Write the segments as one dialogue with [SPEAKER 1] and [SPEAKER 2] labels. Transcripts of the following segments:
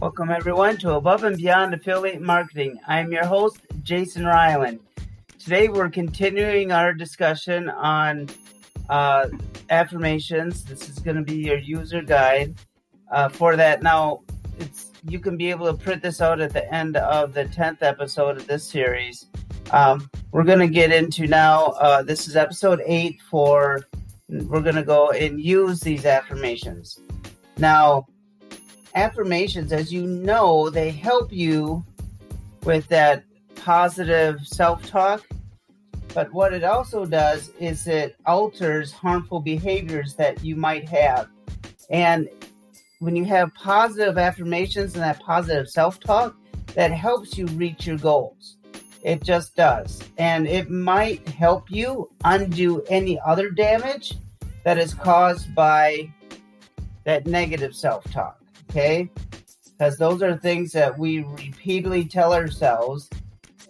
[SPEAKER 1] Welcome, everyone, to Above and Beyond Affiliate Marketing. I'm your host, Jason Ryland. Today, we're continuing our discussion on uh, affirmations. This is going to be your user guide uh, for that. Now, it's you can be able to print this out at the end of the 10th episode of this series. Um, we're going to get into now, uh, this is episode 8 for, we're going to go and use these affirmations. Now, affirmations, as you know, they help you with that positive self talk. But what it also does is it alters harmful behaviors that you might have. And when you have positive affirmations and that positive self talk, that helps you reach your goals. It just does. And it might help you undo any other damage that is caused by that negative self talk okay? Because those are things that we repeatedly tell ourselves,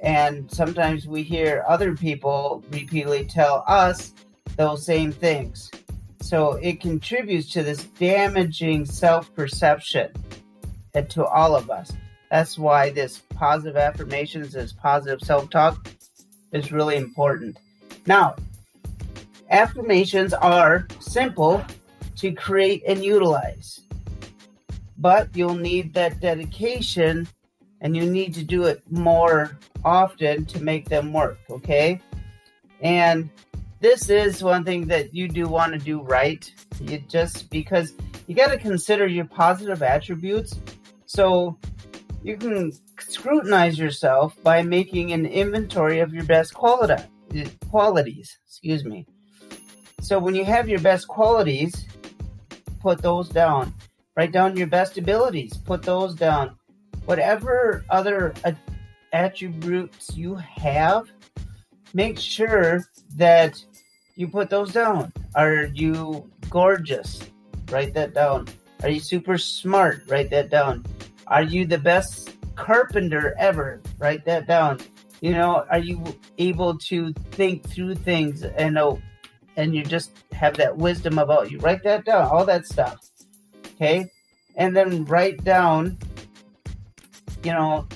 [SPEAKER 1] and sometimes we hear other people repeatedly tell us those same things. So it contributes to this damaging self perception and to all of us. That's why this positive affirmations, this positive self talk is really important. Now, affirmations are simple to create and utilize but you'll need that dedication and you need to do it more often to make them work, okay? And this is one thing that you do want to do right. You just because you got to consider your positive attributes. So you can scrutinize yourself by making an inventory of your best quality qualities, excuse me. So when you have your best qualities, put those down. Write down your best abilities. Put those down. Whatever other attributes you have, make sure that you put those down. Are you gorgeous? Write that down. Are you super smart? Write that down. Are you the best carpenter ever? Write that down. You know, are you able to think through things and know, and you just have that wisdom about you? Write that down. All that stuff okay? And then write down, you know,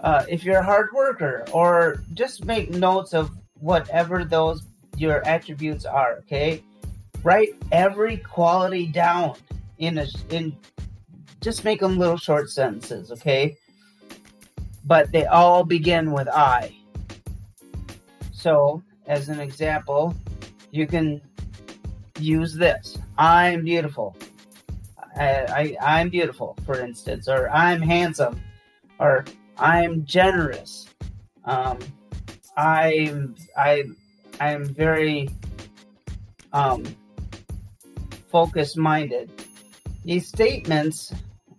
[SPEAKER 1] uh, if you're a hard worker, or just make notes of whatever those your attributes are, okay? Write every quality down in a in just make them little short sentences, okay? But they all begin with I. So, as an example, you can use this. I'm beautiful. I, I, am beautiful, for instance, or I'm handsome, or I'm generous. Um, I'm I I'm very um, focus minded. These statements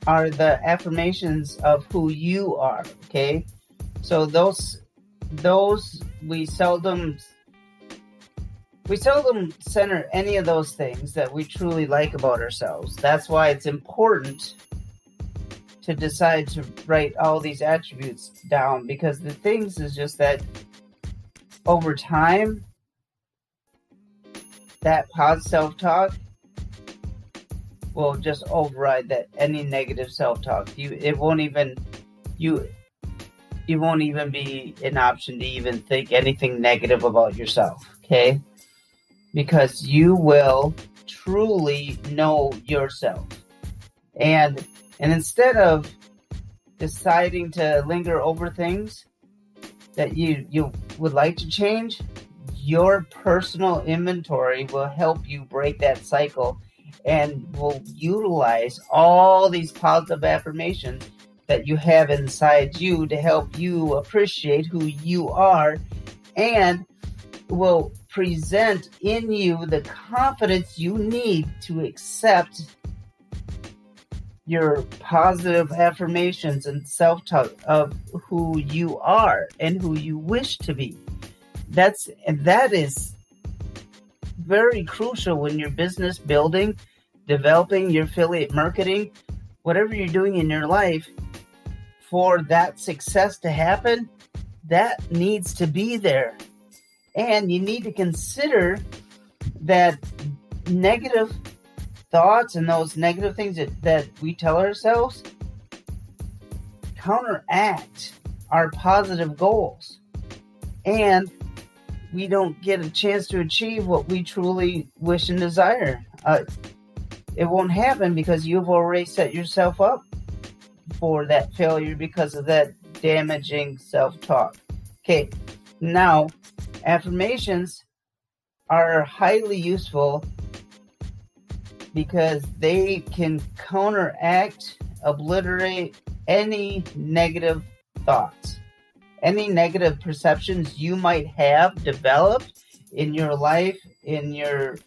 [SPEAKER 1] are the affirmations of who you are. Okay, so those those we seldom we seldom center any of those things that we truly like about ourselves. That's why it's important to decide to write all these attributes down because the things is just that over time, that positive self talk will just override that any negative self talk. You it won't even you it won't even be an option to even think anything negative about yourself. Okay because you will truly know yourself. And and instead of deciding to linger over things that you you would like to change, your personal inventory will help you break that cycle and will utilize all these positive affirmations that you have inside you to help you appreciate who you are and will present in you the confidence you need to accept your positive affirmations and self talk of who you are and who you wish to be. That's and that is very crucial when you're business building, developing your affiliate marketing, whatever you're doing in your life for that success to happen, that needs to be there. And you need to consider that negative thoughts and those negative things that, that we tell ourselves, counteract our positive goals. And we don't get a chance to achieve what we truly wish and desire. Uh, it won't happen because you've already set yourself up for that failure because of that damaging self talk. Okay, now affirmations are highly useful because they can counteract, obliterate any negative thoughts, any negative perceptions you might have developed in your life, in your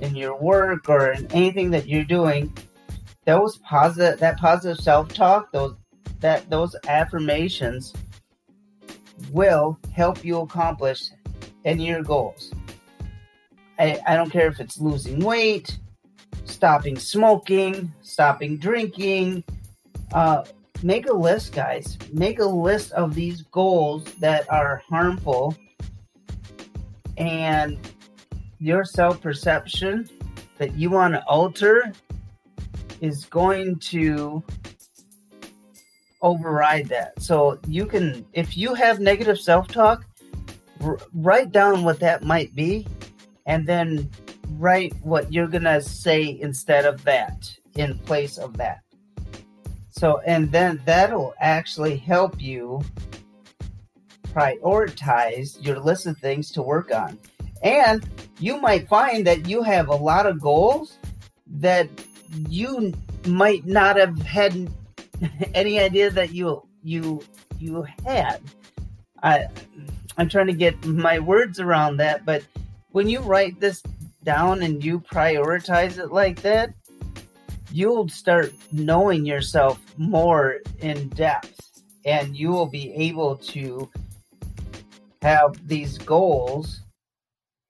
[SPEAKER 1] in your work or in anything that you're doing, those positive that positive self-talk, those that those affirmations will help you accomplish any of your goals. I, I don't care if it's losing weight, stopping smoking, stopping drinking. Uh, make a list, guys. Make a list of these goals that are harmful and your self perception that you want to alter is going to override that. So you can, if you have negative self talk, r- write down what that might be and then write what you're going to say instead of that, in place of that. So, and then that'll actually help you prioritize your list of things to work on. And you might find that you have a lot of goals that you might not have had any idea that you you you had. I I'm trying to get my words around that, but when you write this down and you prioritize it like that, you'll start knowing yourself more in depth and you will be able to have these goals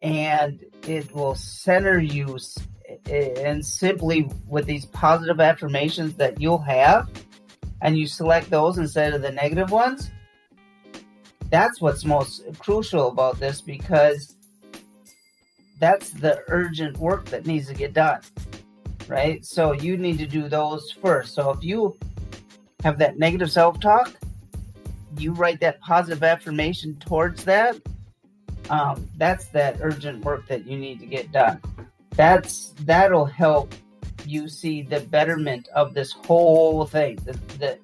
[SPEAKER 1] and it will center you and simply with these positive affirmations that you'll have and you select those instead of the negative ones that's what's most crucial about this because that's the urgent work that needs to get done right? So you need to do those first. So if you have that negative self-talk you write that positive affirmation towards that um, that's that urgent work that you need to get done. That's that'll help you see the betterment of this whole thing. That, that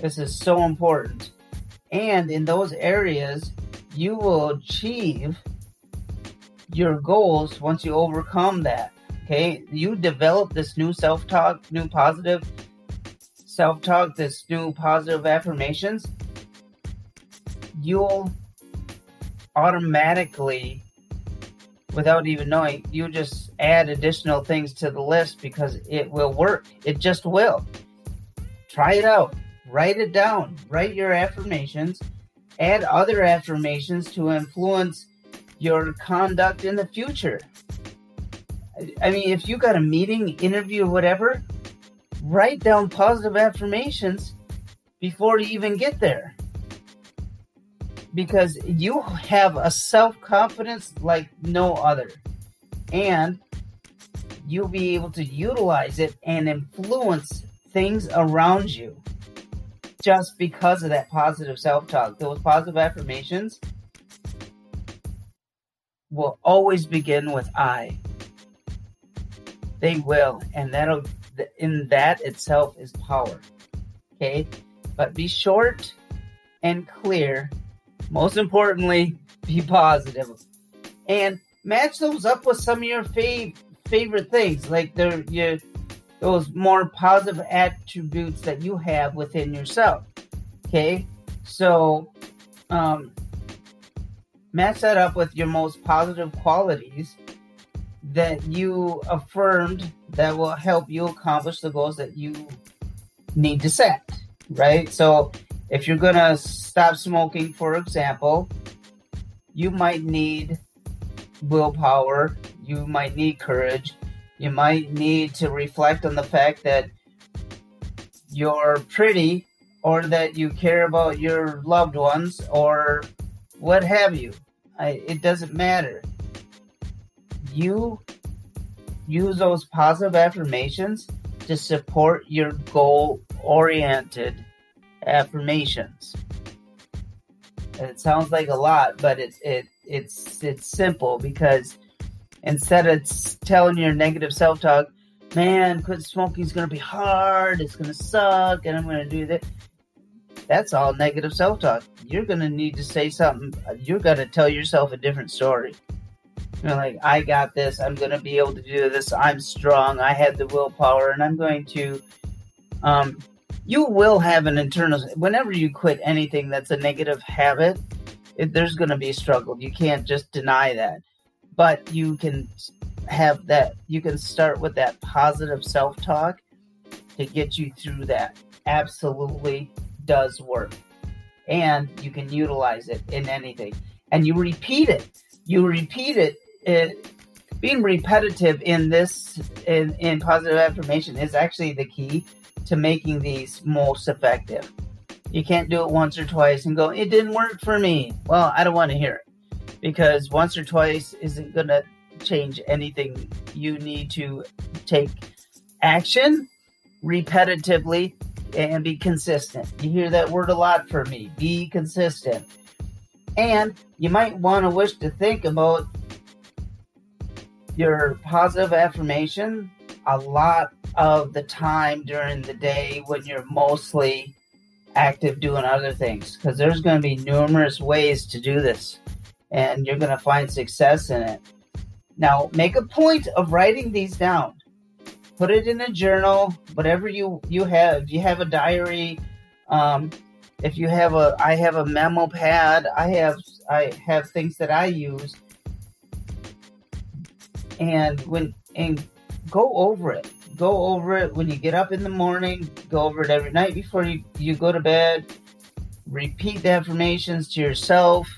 [SPEAKER 1] this is so important. And in those areas you will achieve your goals once you overcome that. Okay, you develop this new self talk, new positive self talk, this new positive affirmations, you'll automatically, without even knowing, you just add additional things to the list because it will work. It just will. Try it out, write it down, write your affirmations, add other affirmations to influence your conduct in the future. I mean, if you got a meeting, interview, whatever, write down positive affirmations before you even get there. Because you have a self confidence like no other. And you'll be able to utilize it and influence things around you just because of that positive self talk. Those positive affirmations will always begin with I. They will, and that'll in that itself is power. Okay, but be short and clear. Most importantly, be positive, and match those up with some of your fav- favorite things, like the your those more positive attributes that you have within yourself. Okay, so um, match that up with your most positive qualities that you affirmed that will help you accomplish the goals that you need to set, right? So, if you're going to stop smoking, for example, you might need willpower, you might need courage, you might need to reflect on the fact that you're pretty or that you care about your loved ones or what have you. I, it doesn't matter. You use those positive affirmations to support your goal oriented affirmations. And it sounds like a lot, but it, it it's it's simple because instead of telling your negative self talk, man, quit smoking is gonna be hard, it's gonna suck, and I'm gonna do that. That's all negative self talk. You're gonna need to say something. You're gonna tell yourself a different story. You're like, I got this. I'm gonna be able to do this. I'm strong. I have the willpower, and I'm going to. Um, you will have an internal. Whenever you quit anything that's a negative habit, it, there's going to be a struggle. You can't just deny that, but you can have that. You can start with that positive self talk to get you through that. Absolutely does work, and you can utilize it in anything. And you repeat it. You repeat it. it being repetitive in this in, in positive affirmation is actually the key to making these most effective. You can't do it once or twice and go, it didn't work for me. Well, I don't want to hear it because once or twice isn't going to change anything. You need to take action repetitively and be consistent. You hear that word a lot from me be consistent. And you might want to wish to think about your positive affirmation a lot of the time during the day when you're mostly active doing other things because there's going to be numerous ways to do this and you're going to find success in it. Now, make a point of writing these down. Put it in a journal, whatever you you have. You have a diary, um, if you have a, I have a memo pad. I have I have things that I use, and when and go over it go over it when you get up in the morning, go over it every night before you, you go to bed. Repeat the affirmations to yourself.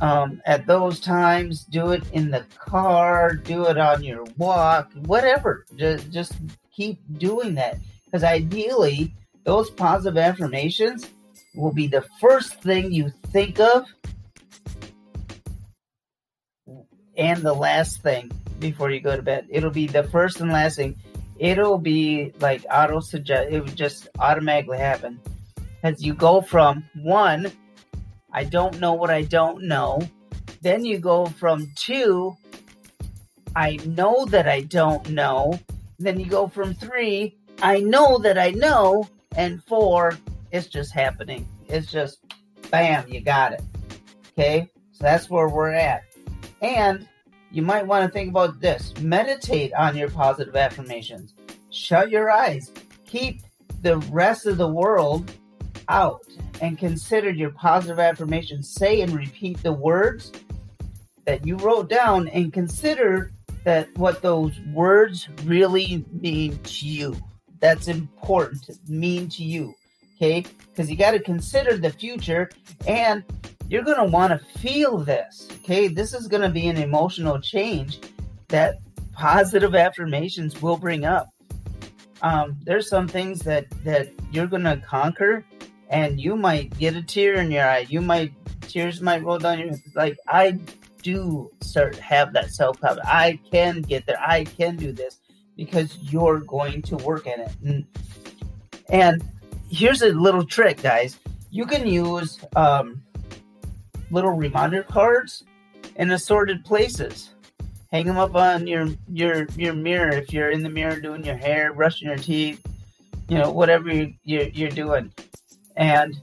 [SPEAKER 1] Um, at those times, do it in the car, do it on your walk, whatever. Just, just keep doing that. Because ideally, those positive affirmations will be the first thing you think of and the last thing before you go to bed. It'll be the first and last thing. It'll be like auto suggest. It would just automatically happen as you go from one, I don't know what I don't know. Then you go from two, I know that I don't know. Then you go from three, I know that I know. And four, it's just happening. It's just bam, you got it. Okay? So that's where we're at. And you might want to think about this meditate on your positive affirmations. Shut your eyes. Keep the rest of the world out and consider your positive affirmations. Say and repeat the words that you wrote down and consider that what those words really mean to you. That's important mean to you. Okay? Because you got to consider the future and you're going to want to feel this. Okay, this is going to be an emotional change that positive affirmations will bring up. Um, there's some things that that you're going to conquer, and you might get a tear in your eye. You might tears might roll down your like. I do start have that self confidence. I can get there. I can do this because you're going to work in it. And, and here's a little trick, guys. You can use um, little reminder cards in assorted places. Hang them up on your your your mirror if you're in the mirror doing your hair, brushing your teeth, you know, whatever you, you're, you're doing, and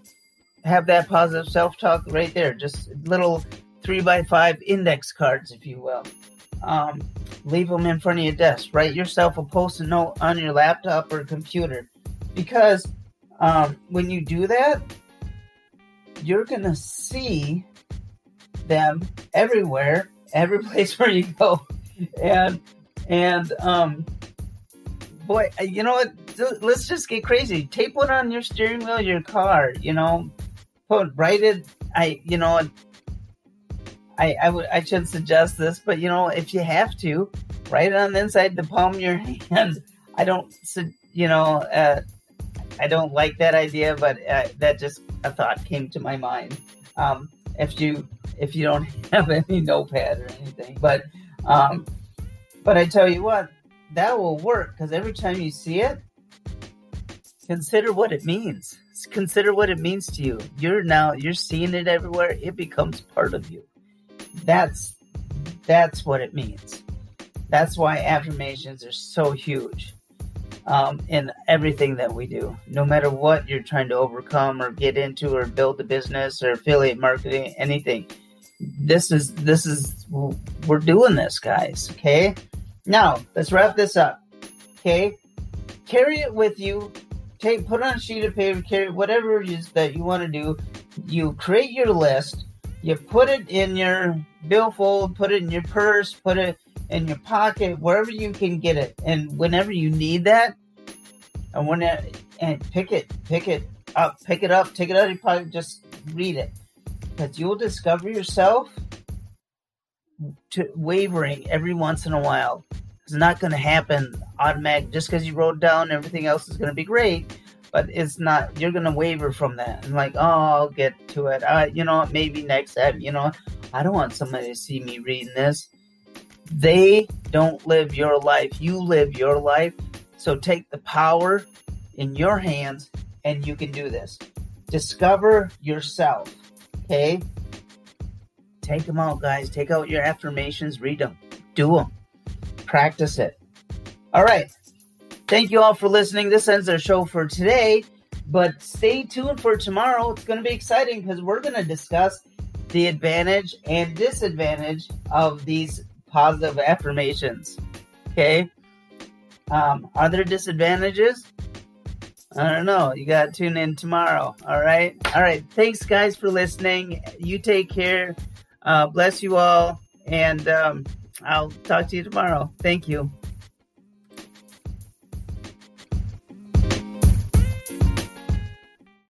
[SPEAKER 1] have that positive self talk right there. Just little three by five index cards, if you will. Um, leave them in front of your desk. Write yourself a post-it note on your laptop or computer, because um, when you do that, you're gonna see them everywhere, every place where you go, and and um, boy, you know what? Let's just get crazy. Tape one on your steering wheel your car. You know, put write it. I you know. I, I would I shouldn't suggest this, but you know if you have to, write it on the inside the palm of your hand. I don't, you know, uh, I don't like that idea, but uh, that just a thought came to my mind. Um, if you if you don't have any notepad or anything. But um, but I tell you what, that will work because every time you see it, consider what it means. consider what it means to you. You're now you're seeing it everywhere. It becomes part of you. That's that's what it means. That's why affirmations are so huge um, in everything that we do. No matter what you're trying to overcome or get into or build a business or affiliate marketing, anything. This is this is we're doing this, guys. Okay. Now let's wrap this up. Okay. Carry it with you. Take put on a sheet of paper. Carry whatever it is that you want to do. You create your list. You put it in your billfold. Put it in your purse. Put it in your pocket, wherever you can get it. And whenever you need that, and when it, and pick it, pick it up, pick it up, take it out of your pocket, just read it. Because you'll discover yourself to wavering every once in a while. It's not going to happen automatic just because you wrote down everything else is going to be great, but it's not. You're going to waver from that and like, oh, I'll get to it. Uh, you know, maybe next time. You know, I don't want somebody to see me reading this. They don't live your life. You live your life. So take the power in your hands and you can do this. Discover yourself. Okay? Take them out, guys. Take out your affirmations, read them, do them, practice it. All right. Thank you all for listening. This ends our show for today, but stay tuned for tomorrow. It's going to be exciting because we're going to discuss the advantage and disadvantage of these positive affirmations. Okay. Um, are there disadvantages? I don't know. You got to tune in tomorrow. All right. All right. Thanks, guys, for listening. You take care. Uh, bless you all. And um, I'll talk to you tomorrow. Thank you.